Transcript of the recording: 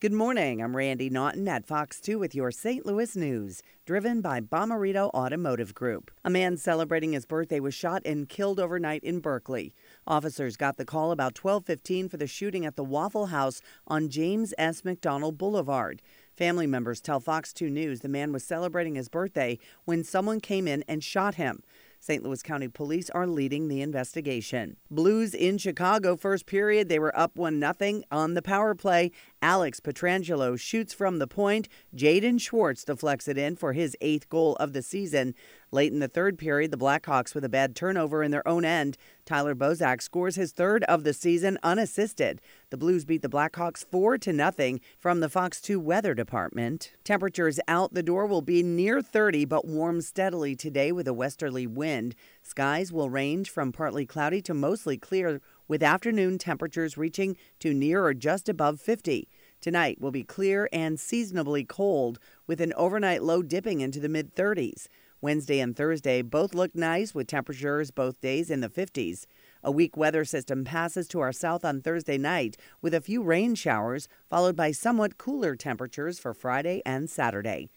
Good morning. I'm Randi Naughton at Fox 2 with your St. Louis news, driven by Bomarito Automotive Group. A man celebrating his birthday was shot and killed overnight in Berkeley. Officers got the call about 12:15 for the shooting at the Waffle House on James S. McDonnell Boulevard. Family members tell Fox 2 News the man was celebrating his birthday when someone came in and shot him. St. Louis County Police are leading the investigation. Blues in Chicago first period, they were up 1 0 on the power play. Alex Pietrangelo shoots from the point. Jaden Schwartz deflects it in for his eighth goal of the season. Late in the third period, the Blackhawks with a bad turnover in their own end. Tyler Bozak scores his third of the season unassisted. The Blues beat the Blackhawks 4 to nothing from the Fox 2 weather department. Temperatures out the door will be near 30 but warm steadily today with a westerly wind. Skies will range from partly cloudy to mostly clear with afternoon temperatures reaching to near or just above 50. Tonight will be clear and seasonably cold with an overnight low dipping into the mid 30s. Wednesday and Thursday both look nice with temperatures both days in the 50s. A weak weather system passes to our south on Thursday night with a few rain showers, followed by somewhat cooler temperatures for Friday and Saturday.